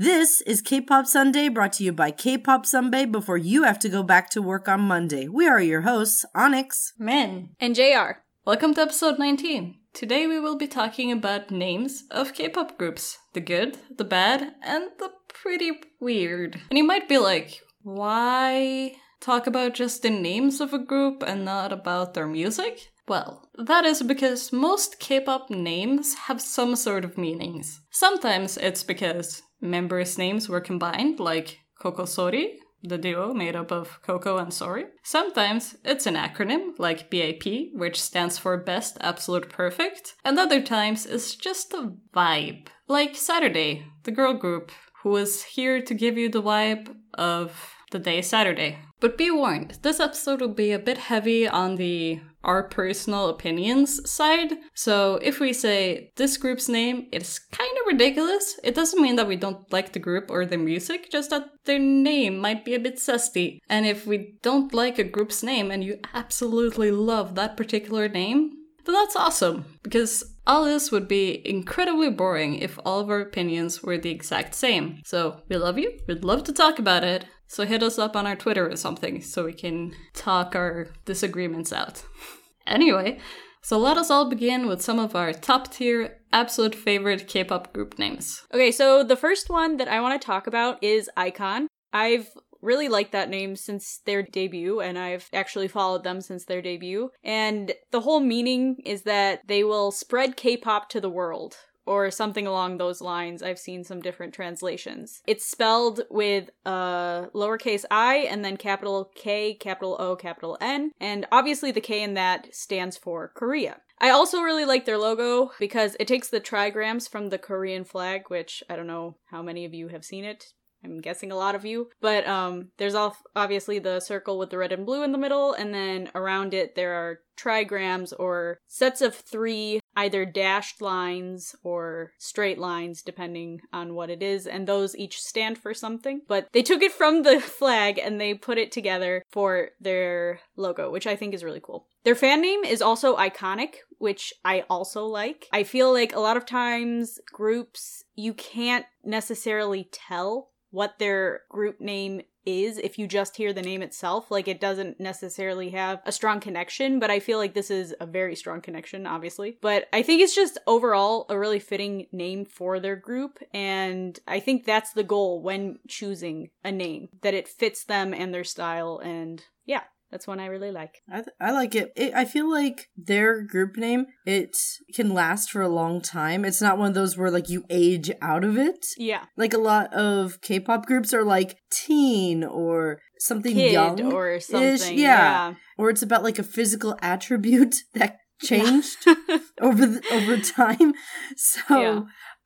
This is K-Pop Sunday brought to you by K-Pop Sunday before you have to go back to work on Monday. We are your hosts, Onyx. Men. And JR. Welcome to episode 19. Today we will be talking about names of K-pop groups. The good, the bad, and the pretty weird. And you might be like, why talk about just the names of a group and not about their music? Well, that is because most K-pop names have some sort of meanings. Sometimes it's because members' names were combined, like CocoSori, the duo made up of Coco and Sori. Sometimes it's an acronym, like BAP, which stands for Best Absolute Perfect, and other times it's just a vibe, like Saturday, the girl group, who is here to give you the vibe of the day Saturday. But be warned, this episode will be a bit heavy on the our personal opinions side. So if we say this group's name is kind of ridiculous, it doesn't mean that we don't like the group or the music, just that their name might be a bit susty. And if we don't like a group's name and you absolutely love that particular name, then that's awesome. Because all this would be incredibly boring if all of our opinions were the exact same. So we love you, we'd love to talk about it. So hit us up on our Twitter or something so we can talk our disagreements out. anyway, so let us all begin with some of our top tier, absolute favorite K pop group names. Okay, so the first one that I want to talk about is iKON. I've really liked that name since their debut, and I've actually followed them since their debut. And the whole meaning is that they will spread K pop to the world. Or something along those lines. I've seen some different translations. It's spelled with a lowercase i and then capital K, capital O, capital N. And obviously, the K in that stands for Korea. I also really like their logo because it takes the trigrams from the Korean flag, which I don't know how many of you have seen it. I'm guessing a lot of you. But um, there's obviously the circle with the red and blue in the middle, and then around it there are trigrams or sets of three either dashed lines or straight lines depending on what it is and those each stand for something but they took it from the flag and they put it together for their logo which i think is really cool their fan name is also iconic which i also like i feel like a lot of times groups you can't necessarily tell what their group name is if you just hear the name itself. Like it doesn't necessarily have a strong connection, but I feel like this is a very strong connection, obviously. But I think it's just overall a really fitting name for their group. And I think that's the goal when choosing a name that it fits them and their style. And yeah, that's one I really like. I, th- I like it. it. I feel like their group name it can last for a long time. It's not one of those where like you age out of it. Yeah, like a lot of K-pop groups are like teen or something Kid young or something. Yeah. yeah, or it's about like a physical attribute that changed yeah. over the, over time. So. Yeah.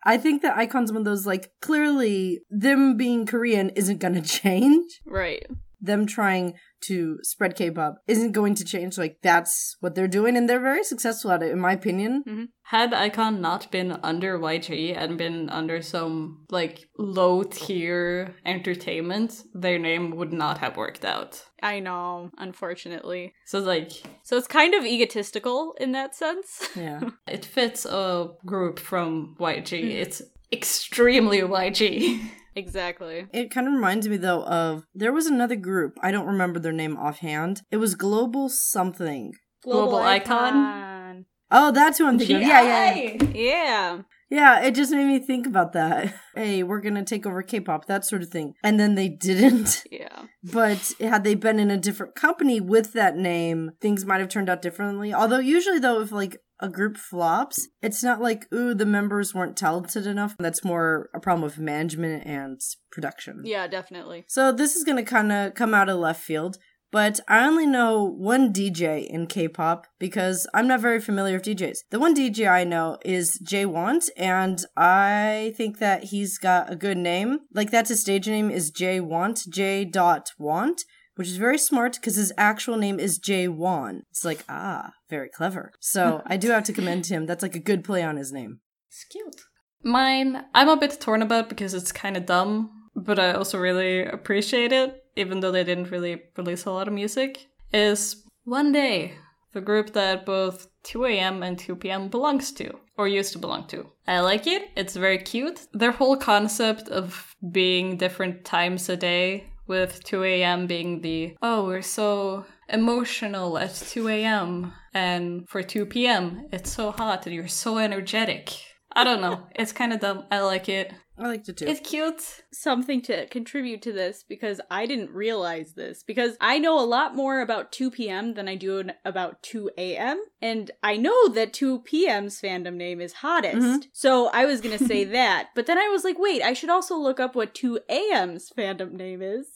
I think that iKON's one of those like clearly them being Korean isn't gonna change. Right. Them trying to spread K-pop isn't going to change. Like that's what they're doing, and they're very successful at it, in my opinion. Mm-hmm. Had iKON not been under YG and been under some like low tier entertainment, their name would not have worked out. I know, unfortunately. So like So it's kind of egotistical in that sense. Yeah. it fits a group from YG. Mm-hmm. It's extremely YG. Exactly. It kind of reminds me though of there was another group. I don't remember their name offhand. It was Global something. Global, Global Icon. Icon. Oh, that's who I'm thinking of. Yeah, yeah. Yeah. Yeah, it just made me think about that. Hey, we're gonna take over K-pop, that sort of thing. And then they didn't. Yeah. But had they been in a different company with that name, things might have turned out differently. Although usually though, if like a group flops, it's not like, ooh, the members weren't talented enough. That's more a problem with management and production. Yeah, definitely. So this is gonna kinda come out of left field. But I only know one DJ in K pop because I'm not very familiar with DJs. The one DJ I know is Jay Want, and I think that he's got a good name. Like, that's his stage name is Jay Want, J. Dot Want, which is very smart because his actual name is Jay Wan. It's like, ah, very clever. So I do have to commend him. That's like a good play on his name. It's cute. Mine, I'm a bit torn about because it's kind of dumb, but I also really appreciate it even though they didn't really release a lot of music, is One Day, the group that both 2am and 2pm belongs to. or used to belong to. I like it. It's very cute. Their whole concept of being different times a day with 2 a.m. being the, oh, we're so emotional at 2 a.m. And for 2 p.m., it's so hot and you're so energetic. I don't know. It's kind of dumb. I like it. I liked it too. It's cute. something to contribute to this because I didn't realize this because I know a lot more about 2 p.m. than I do about 2 a.m. And I know that 2 p.m.'s fandom name is hottest. Mhm. So I was going to say that. But then I was like, wait, I should also look up what 2 a.m.'s fandom name is.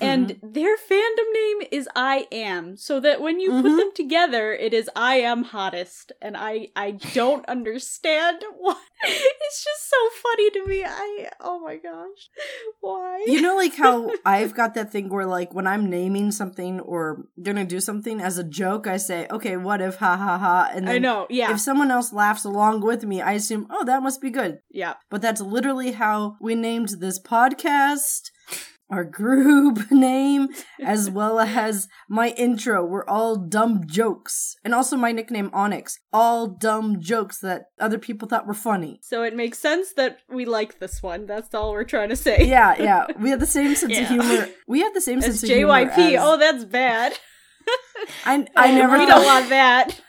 And their fandom name is I am. So that when you put Mhm. them together, it is I am hottest. And I I don't understand why. It's just so funny to me. I oh my gosh. Why? you know, like how I've got that thing where, like, when I'm naming something or gonna do something as a joke, I say, "Okay, what if?" Ha ha ha. And then I know. Yeah. if someone else laughs along with me, I assume, "Oh, that must be good." yeah. But that's literally how we named this podcast, our group name, as well as my intro. We're all dumb jokes. And also my nickname, Onyx. All dumb jokes that other people thought were funny. So it makes sense that we like this one. That's all we're trying to say. Yeah, yeah. We have the same sense Yeah. of humor. We have the same As sense of humor. JYP. as- Oh, that's bad. I, I never We thought- don't want that.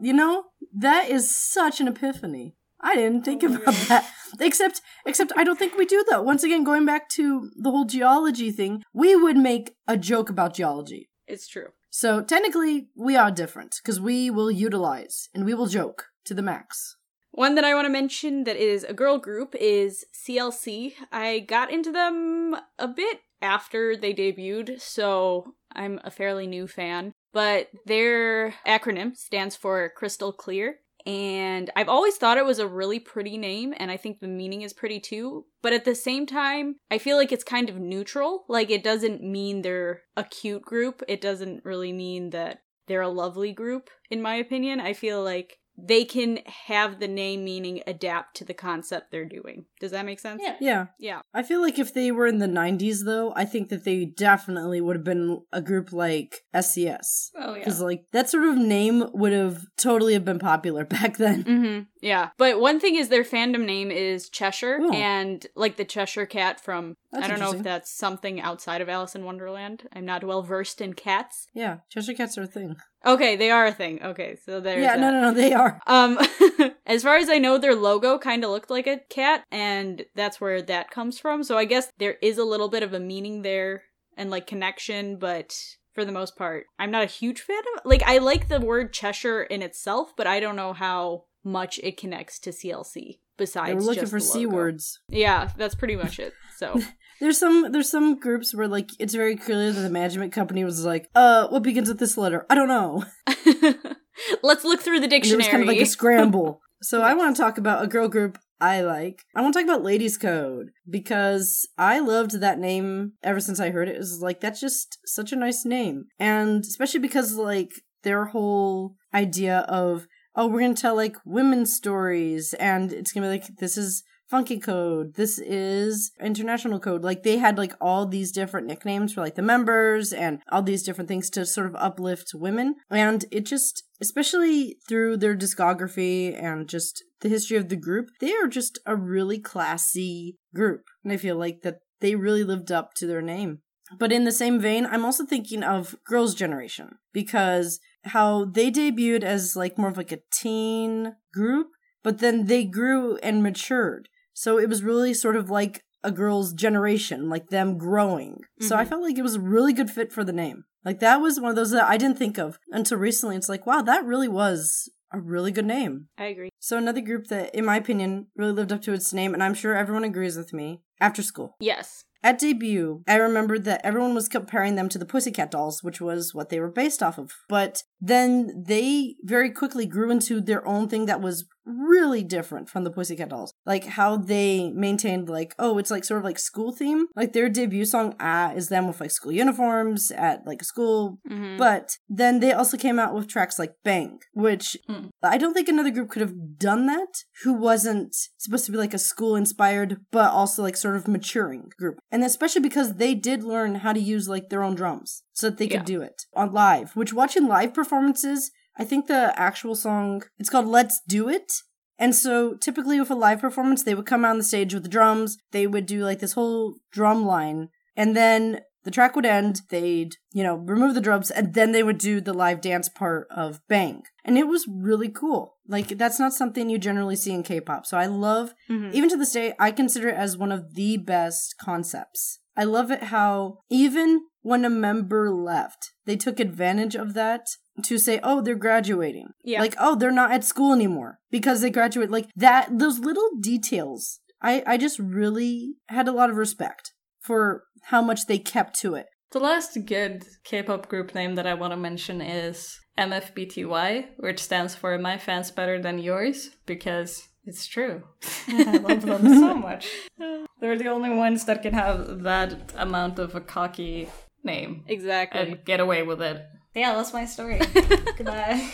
You know, that is such an epiphany. I didn't think about that. Except except I don't think we do though. Once again, going back to the whole geology thing, we would make a joke about geology. It's true. So technically we are different because we will utilize and we will joke to the max. One that I want to mention that is a girl group is CLC. I got into them a bit after they debuted, so I'm a fairly new fan. But their acronym stands for Crystal Clear. And I've always thought it was a really pretty name, and I think the meaning is pretty too. But at the same time, I feel like it's kind of neutral. Like, it doesn't mean they're a cute group, it doesn't really mean that they're a lovely group, in my opinion. I feel like they can have the name meaning adapt to the concept they're doing. Does that make sense? Yeah. Yeah. Yeah. I feel like if they were in the 90s though, I think that they definitely would have been a group like SCS. Oh, yeah. Because like that sort of name would have totally have been popular back then. Mm-hmm. Yeah. But one thing is their fandom name is Cheshire Oh. and like the Cheshire cat from That's I don't know if that's something outside of Alice in Wonderland. I'm not well versed in cats. Yeah, Cheshire Cats are a thing. Okay, they are a thing. Okay, so there's yeah, no, that. no, no, they are. Um, as far as I know, their logo kind of looked like a cat, and that's where that comes from. So I guess there is a little bit of a meaning there and like connection, but for the most part, I'm not a huge fan of. Like, I like the word Cheshire in itself, but I don't know how much it connects to CLC. Besides, They were looking for c words. Yeah, that's pretty much it. So There's some there's some groups where like it's very clear that the management company was like, uh, what begins with this letter? I don't know. let's look through the And it dictionary. was kind of like a scramble. so I want to talk about a girl group I like. I want to talk about Ladies Code because I loved that name ever since I heard it. It was like that's just such a nice name, and especially because like their whole idea of oh we're gonna tell like women's stories and it's gonna be like this is funky code. This is international code. Like they had like all these different nicknames for like the members and all these different things to sort of uplift women. And it just especially through their discography and just the history of the group they are just a really classy group. And i feel like that they really lived up to their name. But in the same vein, I'm also thinking of Girls' Generation because how they debuted as like more of like a teen group, but then they grew and matured. So it was really sort of like a girls' generation, like them growing. So I Mhm. felt like it was a really good fit for the name. Like that was one of those that I didn't think of until recently. It's like, wow, that really was a really good name. I agree. So another group that, in my opinion, really lived up to its name, and I'm sure everyone agrees with me, After School. Yes. At debut, I remembered that everyone was comparing them to the Pussycat Dolls, which was what they were based off of. But then they very quickly grew into their own thing that was really different from the Pussycat Dolls. Like how they maintained like, oh, it's like sort of like school theme. Like their debut song Ah is them with like school uniforms at like a school. Mhm. But then they also came out with tracks like Bang, which Mm. I don't think another group could have done that who wasn't supposed to be like a school inspired, but also like sort of maturing group. And especially because they did learn how to use like their own drums so that they could Yeah. do it on live, which watching live performances I think the actual song it's called Let's Do It. And so typically with a live performance, they would come out on the stage with the drums, they would do like this whole drum line, and then the track would end, they'd, you know, remove the drums, and then they would do the live dance part of Bang. And it was really cool. Like, that's not something you generally see in K pop. So I love, Mhm. even to this day, I consider it as one of the best concepts. I love it how even when a member left, they took advantage of that to say, oh, they're graduating. Yeah. Like, oh, they're not at school anymore because they graduate. Like that, those little details. I, I just really had a lot of respect for how much they kept to it. The last good K-pop group name that I want to mention is MFBTY, which stands for My Fans Better Than Yours, because it's true. I love them so much. They're the only ones that can have that amount of a cocky name Exactly. and get away with it. Yeah, that's my story. Goodbye.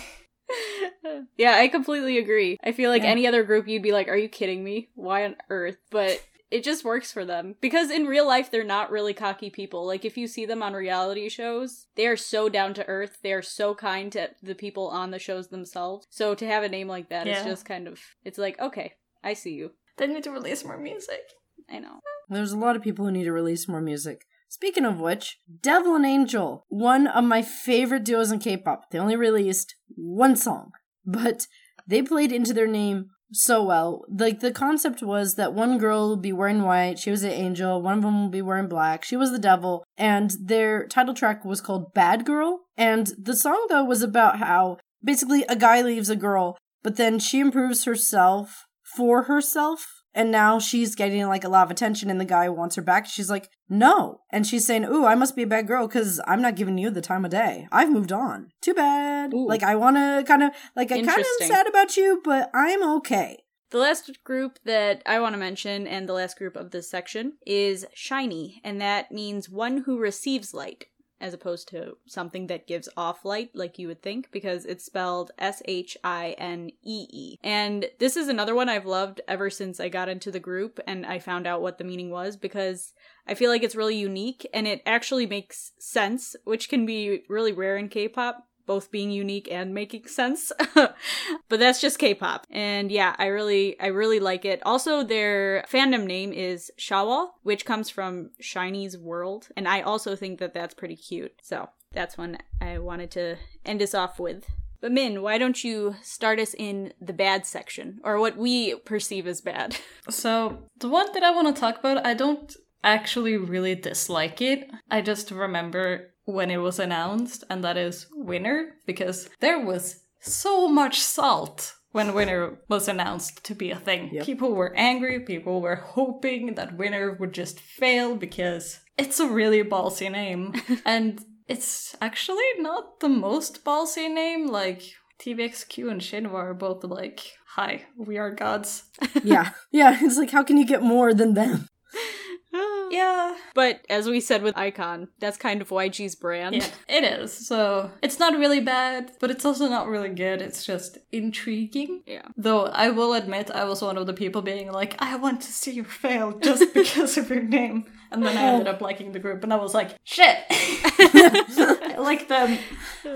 yeah, I completely agree. I feel like Yeah. any other group you'd be like, "Are you kidding me? Why on earth?" But it just works for them because in real life they're not really cocky people. Like if you see them on reality shows, they are so down to earth. They are so kind to the people on the shows themselves. So to have a name like that is Yeah. just kind of it's like, "Okay, I see you." They need to release more music. I know. There's a lot of people who need to release more music. Speaking of which, Devil and Angel, one of my favorite duos in K-pop. They only released one song, but they played into their name so well. Like the concept was that one girl would be wearing white, she was an angel, one of them would be wearing black, she was the devil, and their title track was called Bad Girl. And the song though was about how basically a guy leaves a girl, but then she improves herself for herself and now she's getting like a lot of attention and the guy wants her back. She's like no. And she's saying ooh i must be a bad girl because i'm not giving you the time of day. I've moved on. Too bad. Ooh. like i want to kind of like i kind of Interesting. sad about you but i'm okay. The last group that I want to mention, and the last group of this section, is SHINee, and that means one who receives light, as opposed to something that gives off light, like you would think, because it's spelled S H I N E E. And this is another one I've loved ever since I got into the group and I found out what the meaning was, because I feel like it's really unique and it actually makes sense, which can be really rare in K pop both being unique and making sense. but that's just K-pop. And yeah, I really I really like it. Also their fandom name is Shawol, which comes from SHINee's World, and I also think that that's pretty cute. So, that's one I wanted to end us off with. But Min, why don't you start us in the bad section or what we perceive as bad? So, the one that I want to talk about, I don't actually really dislike it. I just remember when it was announced, and that is Winner, because there was so much salt when Winner was announced to be a thing. Yep. People were angry, people were hoping that Winner would just fail because it's a really ballsy name. and it's actually not the most ballsy name, like. TVXQ and Shinhwa are both like, hi, we are gods. yeah yeah it's like how can you get more than them Yeah, But as we said with iKON, that's kind of YG's brand. Yeah, it is. So it's not really bad, but it's also not really good. It's just intriguing. Yeah. Though I will admit, I was one of the people being like, I want to see you fail just because of your name. And then I ended up liking the group, and I was like, shit! I like them.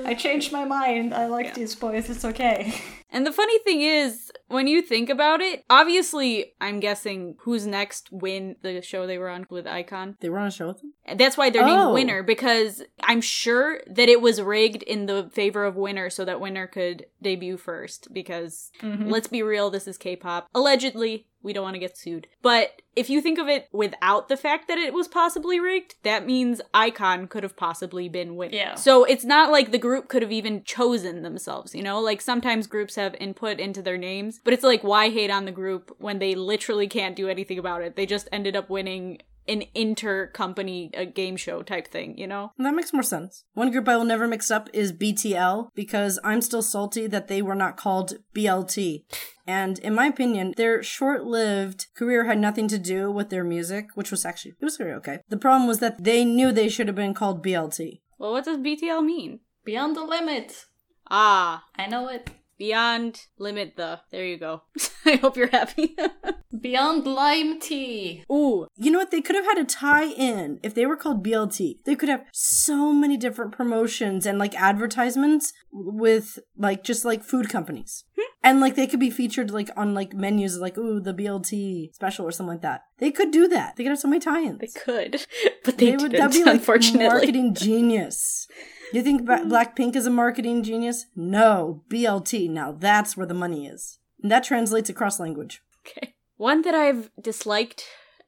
I changed my mind. I like these boys. It's okay. And the funny thing is, when you think about it, obviously, I'm guessing who's next win the show they were on with iKON. they were on a show with them That's why they're Oh. named Winner because I'm sure that it was rigged in the favor of Winner so that Winner could debut first. Because mm-hmm. let's be real, this is K-pop. Allegedly, we don't want to get sued. But if you think of it without the fact that it was possibly rigged, that means iKON could have possibly been Winner. Yeah. So it's not like the group could have even chosen themselves, you know? Like sometimes groups have input into their names, but it's like why hate on the group when they literally can't do anything about it? They just ended up winning an inter-company uh, game show type thing, you know? that makes more sense one group i will never mix up is btl because i'm still salty that they were not called blt and in my opinion their short-lived career had nothing to do with their music which was actually it was very okay the problem was that they knew they should have been called blt Well, what does BTL mean? Beyond the limit. Ah, I know it. Beyond limit the. There you go. I hope you're happy. Beyond lime tea. Ooh, You know what? They could have had a tie in if they were called BLT. They could have so many different promotions and like advertisements with like just like food companies. Hmm. And like they could be featured like on like menus like, ooh, the BLT special or something like that. They could do that. They could have so many tie ins. they could, but they, would that'd be like unfortunately, marketing genius. You think mm. Blackpink is a marketing genius? No, BLT. Now that's where the money is. And that translates across language. Okay. One that I've disliked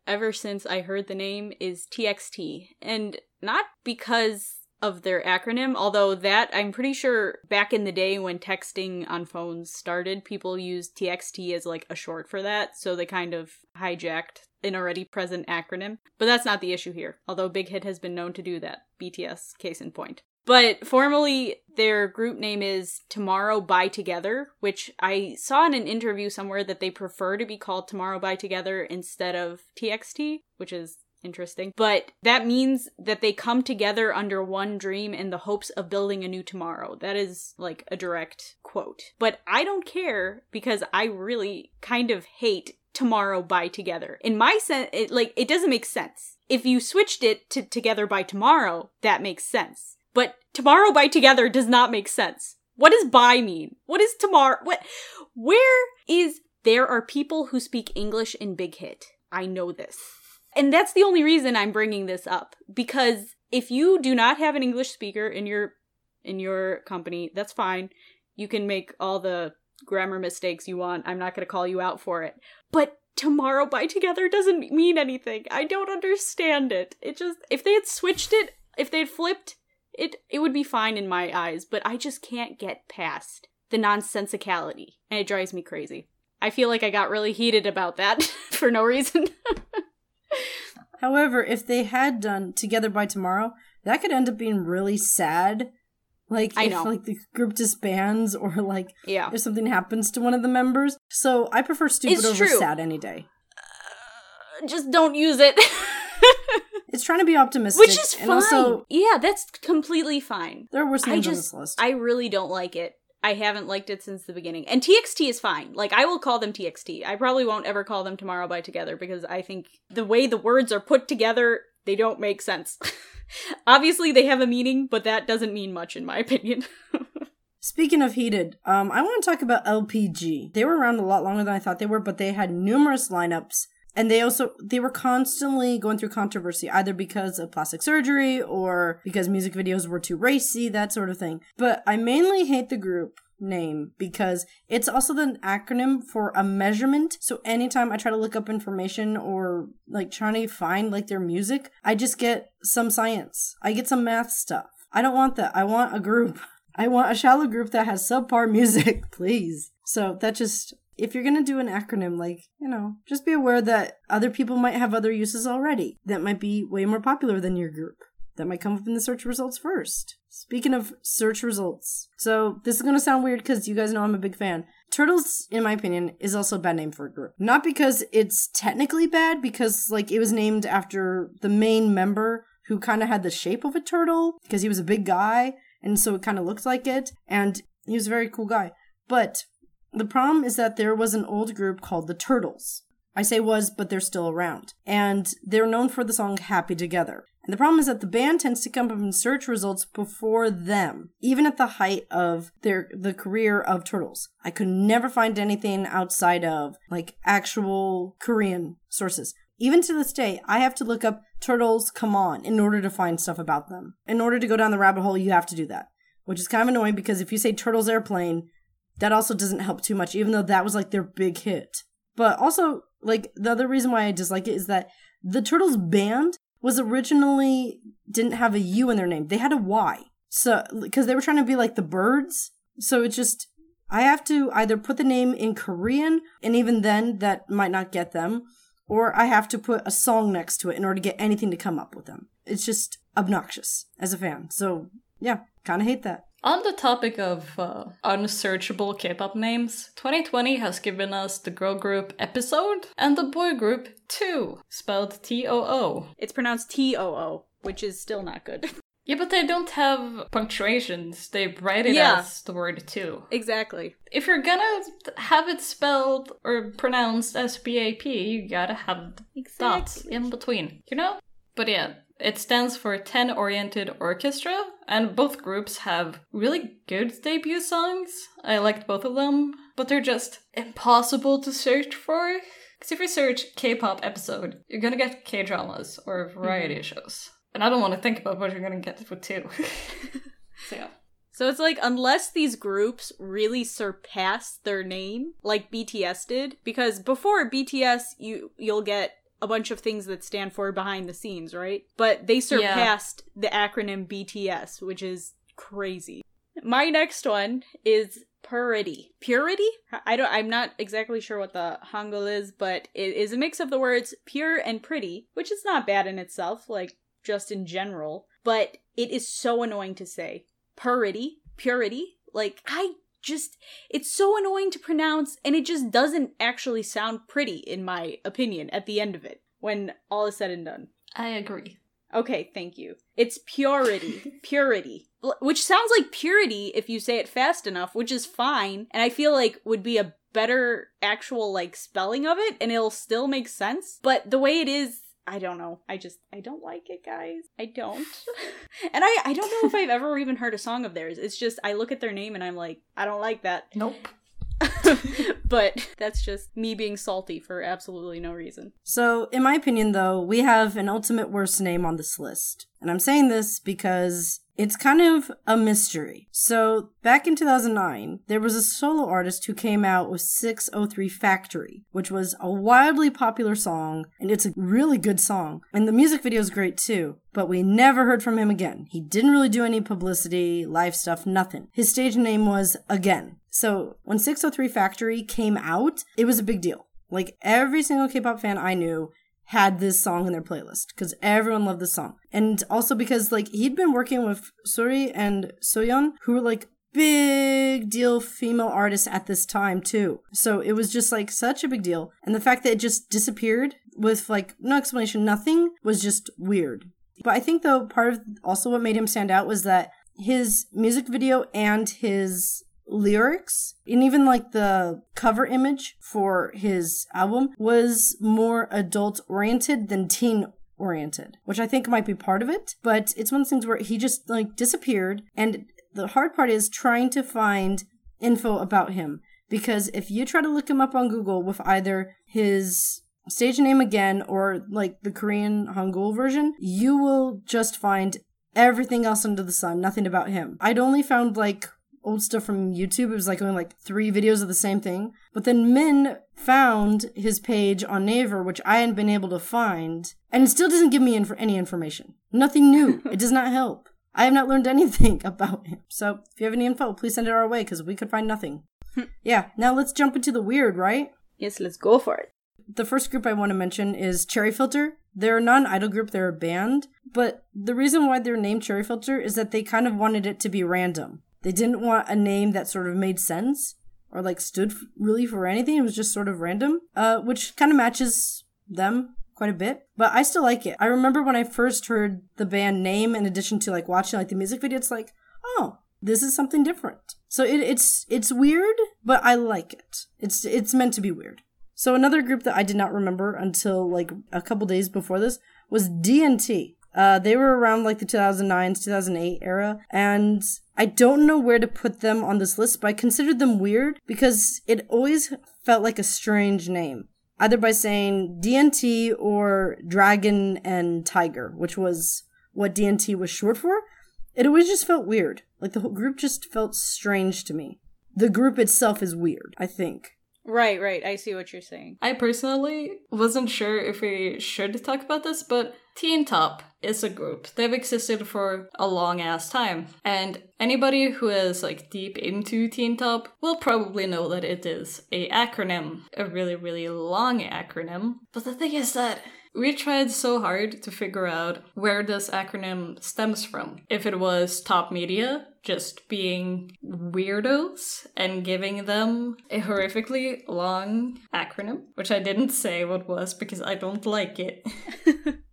ever since I heard the name is TXT. And not because of their acronym, although that I'm pretty sure back in the day when texting on phones started, people used TXT as like a short for that, so they kind of hijacked an already present acronym. But that's not the issue here, although Big Hit has been known to do that. BTS, case in point. But formally, their group name is Tomorrow by Together, which I saw in an interview somewhere that they prefer to be called Tomorrow by Together instead of TXT, which is interesting. But that means that they come together under one dream in the hopes of building a new tomorrow. That is like a direct quote. But I don't care because I really kind of hate tomorrow by together. In my sense, it like it doesn't make sense. If you switched it to together by tomorrow, that makes sense. But tomorrow by together does not make sense. What does by mean? What is tomorrow? What? Where is there are people who speak English in Big Hit? I know this. And that's the only reason I'm bringing this up because if you do not have an English speaker in your in your company, that's fine. You can make all the grammar mistakes you want. I'm not going to call you out for it. But tomorrow by together doesn't mean anything. I don't understand it. It just if they had switched it, if they had flipped it it would be fine in my eyes, but I just can't get past the nonsensicality, and it drives me crazy. I feel like I got really heated about that for no reason. However, if they had done Together by Tomorrow, that could end up being really sad. Like I if know. like the group disbands or like yeah. if something happens to one of the members. So I prefer stupid It's over true. sad any day. Uh, just don't use it. It's trying to be optimistic. Which is and fine. also yeah, that's completely fine. there are worse I just on this list. I really don't like it. I haven't liked it since the beginning. And TXT is fine. Like I will call them TXT. I probably won't ever call them Tomorrow by Together because I think the way the words are put together, they don't make sense. Obviously they have a meaning, but that doesn't mean much in my opinion. Speaking of heated, um, I want to talk about LPG. They were around a lot longer than I thought they were, but they had numerous lineups, and they also they were constantly going through controversy, either because of plastic surgery or because music videos were too racy, that sort of thing. But I mainly hate the group name because it's also the acronym for a measurement. So anytime I try to look up information or like trying to find like their music, I just get some science. I get some math stuff. I don't want that. I want a group. I want a shallow group that has subpar music, please. So that just if you're gonna do an acronym, like, you know, just be aware that other people might have other uses already that might be way more popular than your group. That might come up in the search results first. Speaking of search results, so this is gonna sound weird because you guys know I'm a big fan. Turtles, in my opinion, is also a bad name for a group. Not because it's technically bad, because like it was named after the main member who kind of had the shape of a turtle because he was a big guy and so it kind of looked like it and he was a very cool guy. But the problem is that there was an old group called the Turtles. I say was, but they're still around. And they're known for the song Happy Together. And the problem is that the band tends to come up in search results before them, even at the height of their the career of Turtles. I could never find anything outside of like actual Korean sources. Even to this day, I have to look up Turtles Come On in order to find stuff about them. In order to go down the rabbit hole, you have to do that. Which is kind of annoying because if you say Turtles Airplane, that also doesn't help too much, even though that was like their big hit. But also, like, the other reason why I dislike it is that the Turtles band was originally didn't have a U in their name. They had a Y. So, because they were trying to be like the Byrds. So it's just, I have to either put the name in Korean, and even then, that might not get them, or I have to put a song next to it in order to get anything to come up with them. It's just obnoxious as a fan. So, yeah, kind of hate that. On the topic of uh, unsearchable K-pop names, 2020 has given us the girl group Episode and the boy group Two, spelled T-O-O. it's pronounced T O O, which is still not good. Yeah, but they don't have punctuations. They write it Yeah. as the word too. Exactly. If you're gonna have it spelled or pronounced as BAP, you gotta have dots in between, you know? But yeah, it stands for 10 Oriented Orchestra, and both groups have really good debut songs. I liked both of them, but they're just impossible to search for. Because if you search K pop episode, you're gonna get K dramas or variety mm-hmm. shows. And I don't want to think about what you're gonna get with two. so yeah. So it's like unless these groups really surpass their name like BTS did because before BTS you you'll get a bunch of things that stand for behind the scenes, right? But they surpassed the acronym BTS, which is crazy. My next one is Purity. Purity? I don't I'm not exactly sure what the Hangul is, but it is a mix of the words pure and pretty, which is not bad in itself, like just in general, but it is so annoying to say purity, purity. Like, I just, it's so annoying to pronounce, and it just doesn't actually sound pretty, in my opinion, at the end of it, when all is said and done. I agree. Okay, thank you. It's purity, purity, which sounds like purity if you say it fast enough, which is fine, and I feel like would be a better actual, like, spelling of it, and it'll still make sense. But the way it is, I don't know. I just I don't like it, guys. I don't. and I I don't know if I've ever even heard a song of theirs. It's just I look at their name and I'm like, I don't like that. Nope. but that's just me being salty for absolutely no reason. So, in my opinion, though, we have an ultimate worst name on this list. And I'm saying this because it's kind of a mystery. So, back in 2009, there was a solo artist who came out with 603 Factory, which was a wildly popular song, and it's a really good song. And the music video is great too, but we never heard from him again. He didn't really do any publicity, live stuff, nothing. His stage name was Again. So, when 603 Factory came out, it was a big deal. Like every single K-pop fan I knew had this song in their playlist because everyone loved this song, and also because like he'd been working with Suri and Soyeon, who were like big deal female artists at this time too. So it was just like such a big deal, and the fact that it just disappeared with like no explanation, nothing was just weird. But I think though part of also what made him stand out was that his music video and his lyrics and even like the cover image for his album was more adult oriented than teen oriented, which I think might be part of it. But it's one of those things where he just like disappeared. And the hard part is trying to find info about him. Because if you try to look him up on Google with either his stage name again or like the Korean Hangul version, you will just find everything else under the sun, nothing about him. I'd only found like old stuff from YouTube. It was like only like three videos of the same thing. But then Min found his page on Naver, which I hadn't been able to find, and it still doesn't give me inf- any information. Nothing new. it does not help. I have not learned anything about him. So if you have any info, please send it our way because we could find nothing. Hmm. yeah, now let's jump into the weird, right? Yes, let's go for it. The first group I want to mention is Cherry Filter. They're a non idol group, they're a band. But the reason why they're named Cherry Filter is that they kind of wanted it to be random. They didn't want a name that sort of made sense or like stood really for anything. It was just sort of random, uh, which kind of matches them quite a bit. But I still like it. I remember when I first heard the band name, in addition to like watching like the music video, it's like, oh, this is something different. So it, it's it's weird, but I like it. It's it's meant to be weird. So another group that I did not remember until like a couple days before this was DNT. Uh, they were around like the 2009 2008 era, and I don't know where to put them on this list, but I considered them weird because it always felt like a strange name. Either by saying DNT or Dragon and Tiger, which was what DNT was short for. It always just felt weird. Like the whole group just felt strange to me. The group itself is weird, I think. Right, right. I see what you're saying. I personally wasn't sure if we should talk about this, but Teen Top is a group. They've existed for a long ass time. And anybody who is like deep into Teen Top will probably know that it is a acronym, a really, really long acronym. But the thing is that we tried so hard to figure out where this acronym stems from. If it was top media just being weirdos and giving them a horrifically long acronym, which I didn't say what was because I don't like it.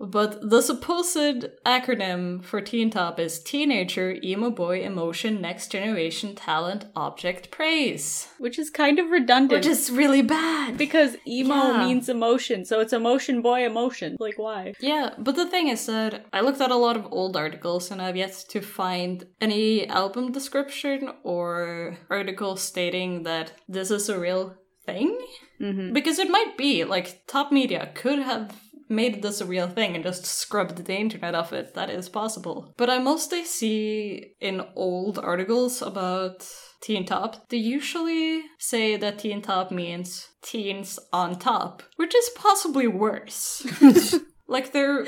But the supposed acronym for Teen Top is Teenager Emo Boy Emotion Next Generation Talent Object Praise. Which is kind of redundant. Which is really bad. because emo Yeah. means emotion, so it's emotion boy emotion. Like why? Yeah, but the thing is that I looked at a lot of old articles and I've yet to find any album description or article stating that this is a real thing. Mm-hmm. Because it might be, like, top media could have made this a real thing and just scrubbed the internet of it. That is possible. But I mostly see in old articles about Teen Top, they usually say that Teen Top means teens on top, which is possibly worse. like their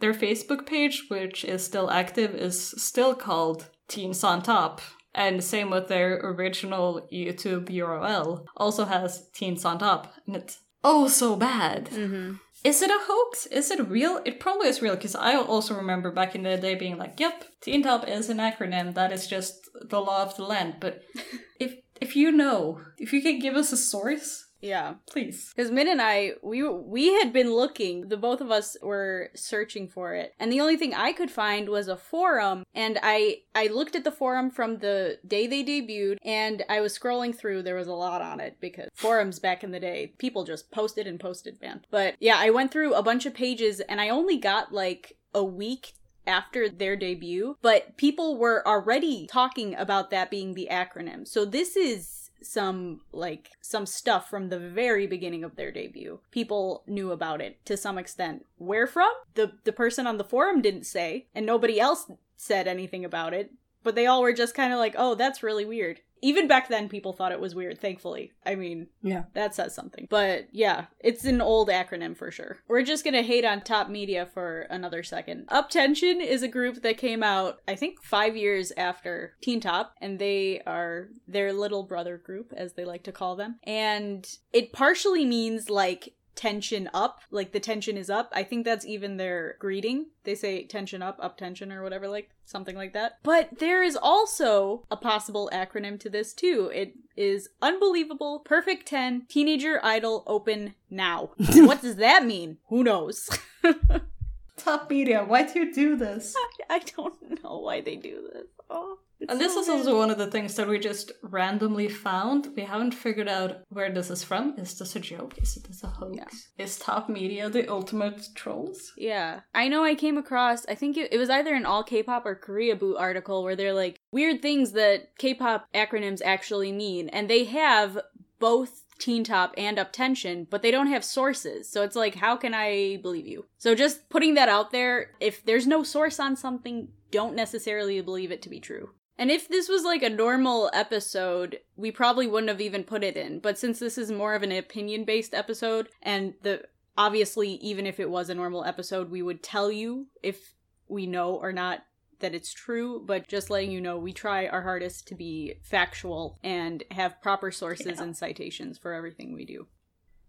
their Facebook page, which is still active, is still called Teens on Top. And same with their original YouTube URL, also has Teens on Top. And it's oh so bad. Mm-hmm. Is it a hoax? Is it real? It probably is real because I also remember back in the day being like, "Yep, Teen Top is an acronym. That is just the law of the land." But if if you know, if you can give us a source, Yeah. please. Because Min and I, we we had been looking. The both of us were searching for it, and the only thing I could find was a forum. And I I looked at the forum from the day they debuted, and I was scrolling through. There was a lot on it because forums back in the day, people just posted and posted, man. But yeah, I went through a bunch of pages, and I only got like a week after their debut, but people were already talking about that being the acronym. So this is some like some stuff from the very beginning of their debut. People knew about it to some extent. Where from? The the person on the forum didn't say, and nobody else said anything about it. But they all were just kind of like, "Oh, that's really weird." Even back then, people thought it was weird. Thankfully, I mean, Yeah. that says something. But yeah, it's an old acronym for sure. We're just gonna hate on top media for another second. UP10TION is a group that came out, I think, five years after Teen Top, and they are their little brother group, as they like to call them. And it partially means like tension up, like the tension is up. I think that's even their greeting. They say tension up, up tension, or whatever, like something like that. But there is also a possible acronym to this too. It is unbelievable, perfect 10, teenager idol open now. what does that mean? Who knows? Top media, why do you do this? I don't know why they do this. Oh, it's And this so is weird. also one of the things that we just randomly found. We haven't figured out where this is from. Is this a joke? Is this a hoax? Yeah. Is top media the ultimate trolls? Yeah. I know I came across, I think it, it was either an all K pop or Koreaboo article where they're like weird things that K pop acronyms actually mean. And they have both Teen Top and UP10TION, but they don't have sources. So it's like, how can I believe you? So just putting that out there, if there's no source on something, don't necessarily believe it to be true. And if this was like a normal episode, we probably wouldn't have even put it in. But since this is more of an opinion based episode, and the obviously, even if it was a normal episode, we would tell you if we know or not that it's true, but just letting you know we try our hardest to be factual and have proper sources Yeah. and citations for everything we do.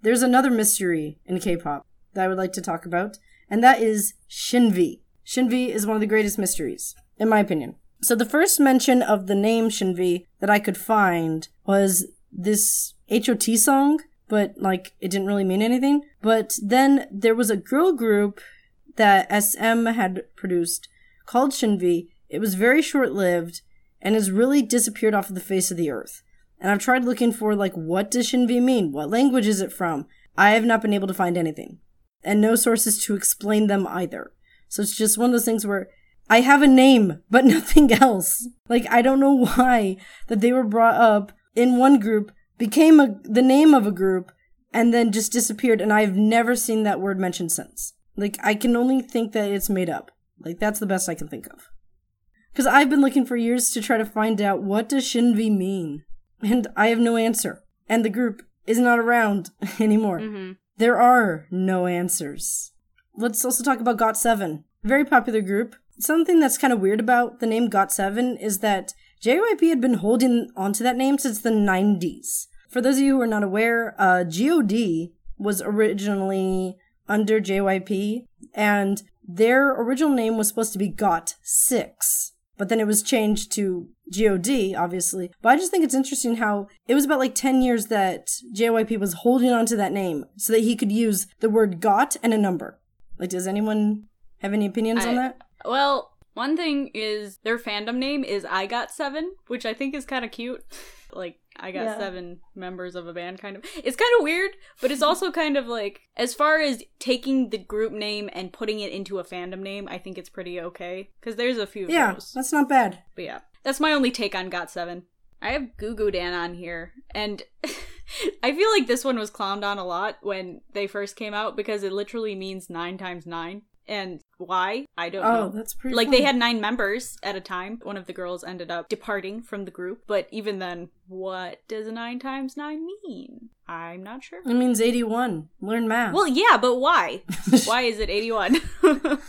There's another mystery in K-pop that I would like to talk about, and that is Shinvi. Shinvi is one of the greatest mysteries, in my opinion. So the first mention of the name Shinvi that I could find was this HOT song, but like it didn't really mean anything. But then there was a girl group that SM had produced called Shinvi. It was very short lived and has really disappeared off of the face of the earth. And I've tried looking for like what does Shinvi mean? What language is it from? I have not been able to find anything. And no sources to explain them either. So it's just one of those things where I have a name, but nothing else. Like I don't know why that they were brought up in one group, became a, the name of a group, and then just disappeared, and I've never seen that word mentioned since. Like I can only think that it's made up. Like that's the best I can think of. Because I've been looking for years to try to find out what does Shinvi mean, and I have no answer. And the group is not around anymore. Mm-hmm. There are no answers. Let's also talk about GOT7. Very popular group. Something that's kind of weird about the name GOT7 is that JYP had been holding onto that name since the 90s. For those of you who are not aware, uh, GOD was originally under JYP, and their original name was supposed to be GOT6, but then it was changed to GOD, obviously. But I just think it's interesting how it was about like 10 years that JYP was holding on to that name so that he could use the word GOT and a number. Like, does anyone have any opinions on that? Well, one thing is their fandom name is I Got Seven, which I think is kind of cute. Like, I got Yeah. seven members of a band, kind of. It's kind of weird, but it's also kind of like, as far as taking the group name and putting it into a fandom name, I think it's pretty okay. Because there's a few of Yeah, those. that's not bad. But yeah, that's my only take on Got Seven. I have gugudan on here, and I feel like this one was clowned on a lot when they first came out because it literally means nine times nine. And why? I don't Oh, know. that's pretty. Like they had nine members at a time. One of the girls ended up departing from the group, but even then, what does nine times nine mean? I'm not sure. It means eighty-one. Learn math. Well, yeah, but why? why is it 81?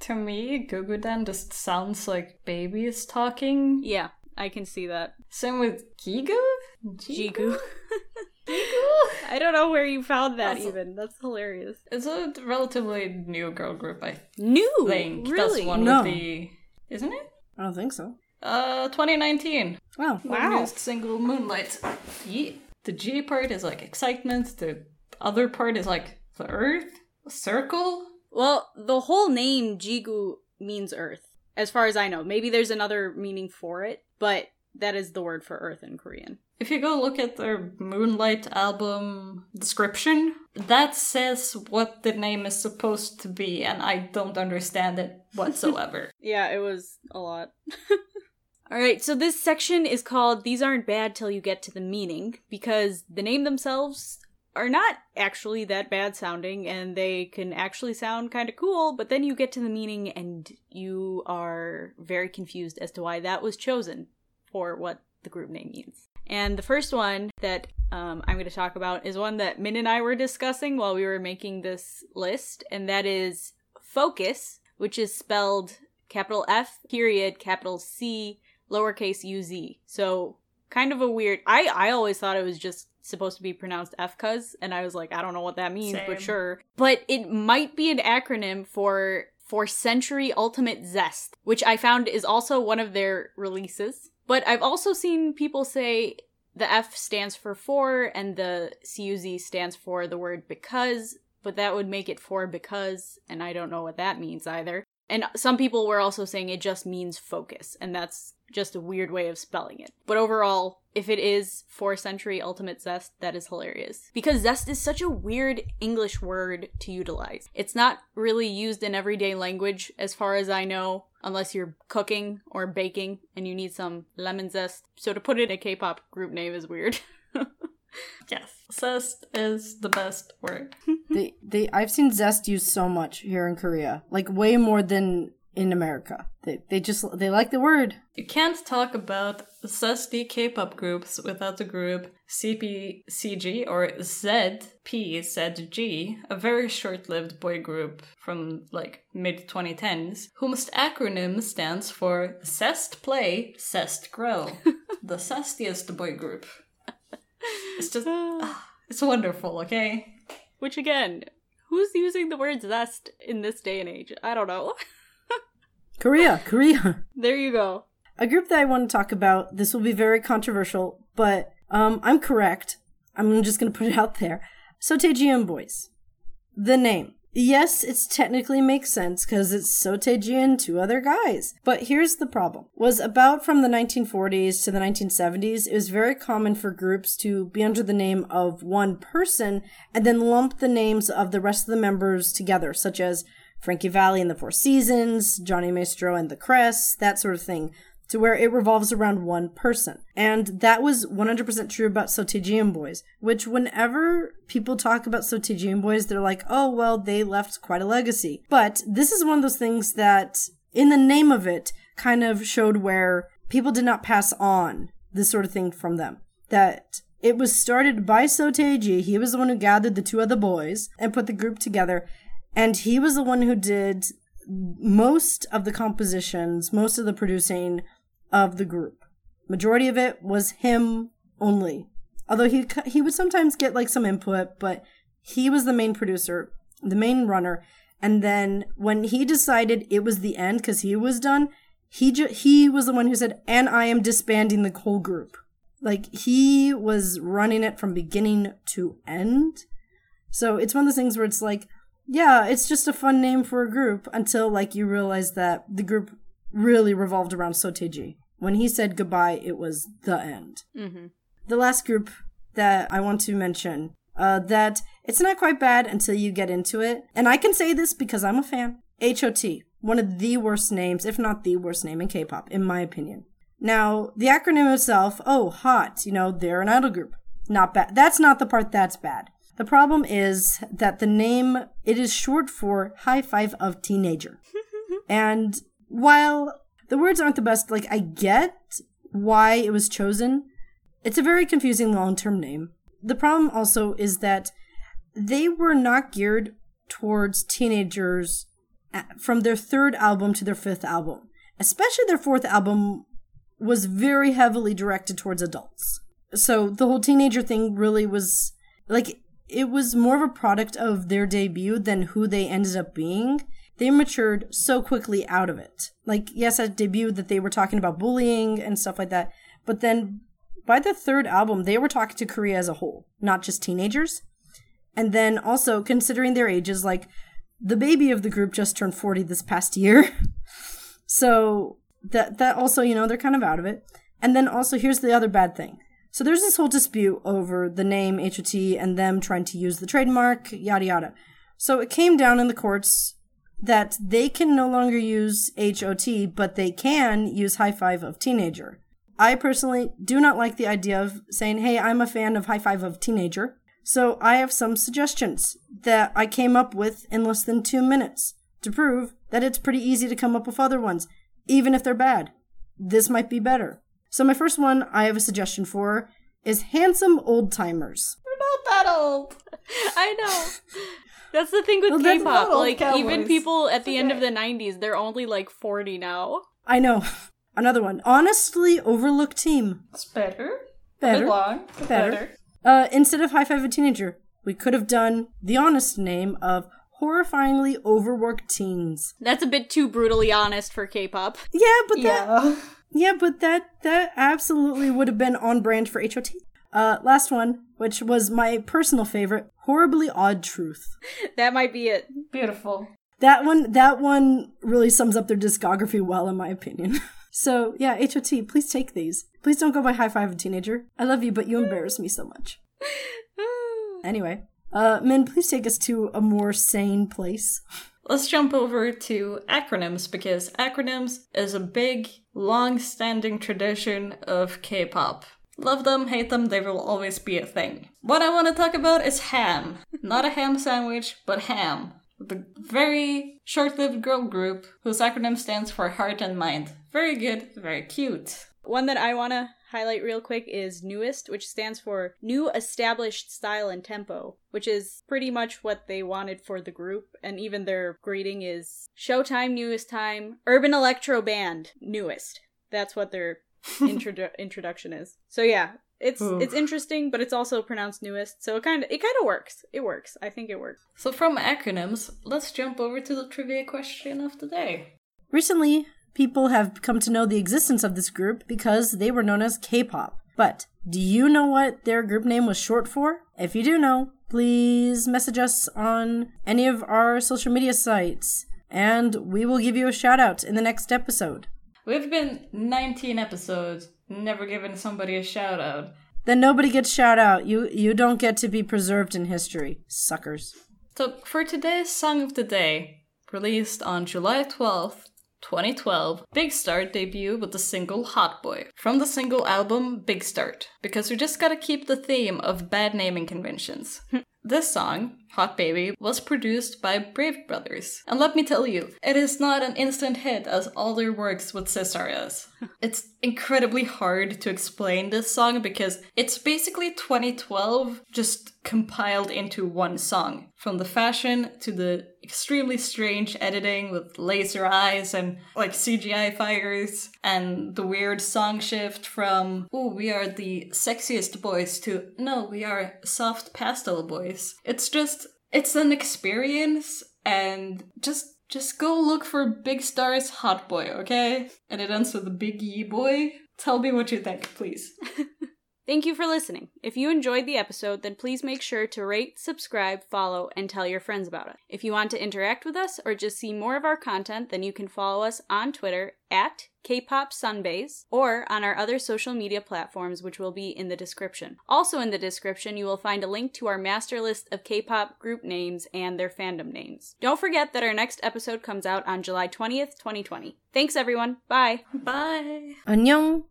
To me, Gugudan just sounds like babies talking. yeah, I can see that. Same with Gigu? Jigu. Gigu? I don't know where you found that Also- even. That's hilarious. It's a relatively new girl group, I New, think. really? That's one No. with the. Isn't it? I don't think so. Uh, 2019. Wow. Wow. newest single Moonlight. Yeah. The G part is like excitement, the other part is like the earth, a circle. Well, the whole name Jigu means earth, as far as I know. Maybe there's another meaning for it, but that is the word for earth in Korean. If you go look at their Moonlight album description, that says what the name is supposed to be, and I don't understand it whatsoever. Yeah, it was a lot. All right, so this section is called These Aren't Bad Till You Get to the Meaning because the name themselves are not actually that bad sounding and they can actually sound kind of cool, but then you get to the meaning and you are very confused as to why that was chosen for what the group name means. And the first one that um, I'm going to talk about is one that Min and I were discussing while we were making this list, and that is Focus, which is spelled capital F period capital C lowercase u z. So kind of a weird. I I always thought it was just supposed to be pronounced F cuz and I was like I don't know what that means, but sure. But it might be an acronym for for Century Ultimate Zest, which I found is also one of their releases. But I've also seen people say the F stands for for and the CUZ stands for the word because, but that would make it for because, and I don't know what that means either. And some people were also saying it just means focus, and that's just a weird way of spelling it. But overall, if it is for century ultimate zest, that is hilarious. Because zest is such a weird English word to utilize. It's not really used in everyday language, as far as I know, unless you're cooking or baking and you need some lemon zest. So to put it in a K pop group name is weird. yes. Zest is the best word. they they I've seen zest used so much here in Korea, like way more than in America. They they just they like the word. You can't talk about zesty K-pop groups without the group CPCG or ZPZG, a very short-lived boy group from like mid 2010s, whose acronym stands for Zest Play, Zest Grow, the zestiest boy group. It's just, ah, it's wonderful. Okay. Which again, who's using the word zest in this day and age? I don't know. Korea, Korea. there you go. A group that I want to talk about. This will be very controversial, but um, I'm correct. I'm just gonna put it out there. Seo Taiji and Boys. The name. Yes, it's technically makes sense because it's Seo Taiji and two other guys. But here's the problem. Was about from the 1940s to the 1970s, it was very common for groups to be under the name of one person and then lump the names of the rest of the members together, such as Frankie Valli and the Four Seasons, Johnny Maestro and the Crest, that sort of thing, to where it revolves around one person. And that was 100% true about Seo Taiji and Boys, which whenever people talk about Seo Taiji and Boys, they're like, oh, well, they left quite a legacy. But this is one of those things that, in the name of it, kind of showed where people did not pass on this sort of thing from them. That it was started by Seo Taiji. He was the one who gathered the two other boys and put the group together. And he was the one who did most of the compositions, most of the producing of the group. Majority of it was him only. Although he he would sometimes get like some input, but he was the main producer, the main runner. And then when he decided it was the end because he was done, he ju- he was the one who said, "And I am disbanding the whole group." Like he was running it from beginning to end. So it's one of those things where it's like yeah, it's just a fun name for a group until like you realize that the group really revolved around Seo Taiji. When he said goodbye, it was the end. Mm-hmm. The last group that I want to mention, uh, that it's not quite bad until you get into it, and I can say this because I'm a fan. HOT, one of the worst names, if not the worst name in K-pop, in my opinion. Now, the acronym itself, oh, hot, you know, they're an idol group. Not bad. That's not the part that's bad. The problem is that the name, it is short for High Five of Teenager. and while the words aren't the best, like, I get why it was chosen, it's a very confusing long term name. The problem also is that they were not geared towards teenagers uh, from their third album to their fifth album. Especially their fourth album was very heavily directed towards adults. So the whole teenager thing really was like it was more of a product of their debut than who they ended up being. They matured so quickly out of it. Like, yes, at debut that they were talking about bullying and stuff like that, but then by the third album, they were talking to Korea as a whole, not just teenagers. And then also considering their ages, like the baby of the group just turned 40 this past year. so that that also, you know, they're kind of out of it. And then also here's the other bad thing. So there's this whole dispute over the name HOT and them trying to use the trademark, yada yada. So it came down in the courts that they can no longer use HOT, but they can use High Five of Teenager. I personally do not like the idea of saying, hey, I'm a fan of High Five of Teenager. So I have some suggestions that I came up with in less than two minutes to prove that it's pretty easy to come up with other ones, even if they're bad. This might be better. So my first one I have a suggestion for is handsome old timers. We're not that old. I know. That's the thing with Well, K-pop. not old Like even people at the end of the '90s, they're only like 40 now. I know. Another one. Honestly overlooked team. It's better. Better. Bit long. but Better. better. Uh, instead of High Five a Teenager, we could have done the honest name of Horrifyingly Overworked Teens. That's a bit too brutally honest for K-pop. Yeah, but that Yeah. Yeah, but that that absolutely would have been on brand for HOT. Uh, last one, which was my personal favorite, horribly odd truth. That might be it. Beautiful. That one, that one really sums up their discography well, in my opinion. so yeah, HOT, please take these. Please don't go by High Five a Teenager. I love you, but you embarrass me so much. Anyway, uh, Min, please take us to a more sane place. Let's jump over to acronyms because acronyms is a big, long standing tradition of K pop. Love them, hate them, they will always be a thing. What I want to talk about is ham. Not a ham sandwich, but ham. The very short lived girl group whose acronym stands for Heart and Mind. Very good, very cute. One that I want to highlight real quick is NU'EST, which stands for New Established Style and Tempo, which is pretty much what they wanted for the group. And even their greeting is Showtime NU'EST Time, Urban Electro Band NU'EST. That's what their introdu- introduction is. So yeah, it's Oof. it's interesting, but it's also pronounced NU'EST. So it kind of it kind of works. It works. I think it works. So, from acronyms, let's jump over to the trivia question of the day. Recently, people have come to know the existence of this group because they were known as K-pop. But do you know what their group name was short for? If you do know, please message us on any of our social media sites and we will give you a shout out in the next episode. We've been 19 episodes, never given somebody a shout out. Then nobody gets shout out. You you don't get to be preserved in history, suckers. So, for today's song of the day, released on July 12th, 2012, Big Star debuted with the single Hot Boy from the single album Big Star, because we just gotta keep the theme of bad naming conventions. This song, Hot Baby, was produced by Brave Brothers. And let me tell you, it is not an instant hit as all their works with Sistar is. it's incredibly hard to explain this song because it's basically 2012 just compiled into one song. From the fashion to the extremely strange editing with laser eyes and like CGI fires, and the weird song shift from, oh, we are the sexiest boys to, no, we are soft pastel boys. It's just, it's an experience and just just go look for Big Star's Hot Boy, okay? And it ends with a big E boy. Tell me what you think, please. Thank you for listening. If you enjoyed the episode, then please make sure to rate, subscribe, follow, and tell your friends about it. If you want to interact with us or just see more of our content, then you can follow us on Twitter at Kpop Sunbays or on our other social media platforms, which will be in the description. Also, in the description, you will find a link to our master list of K-pop group names and their fandom names. Don't forget that our next episode comes out on July 20th, 2020. Thanks, everyone. Bye. Bye. 안녕.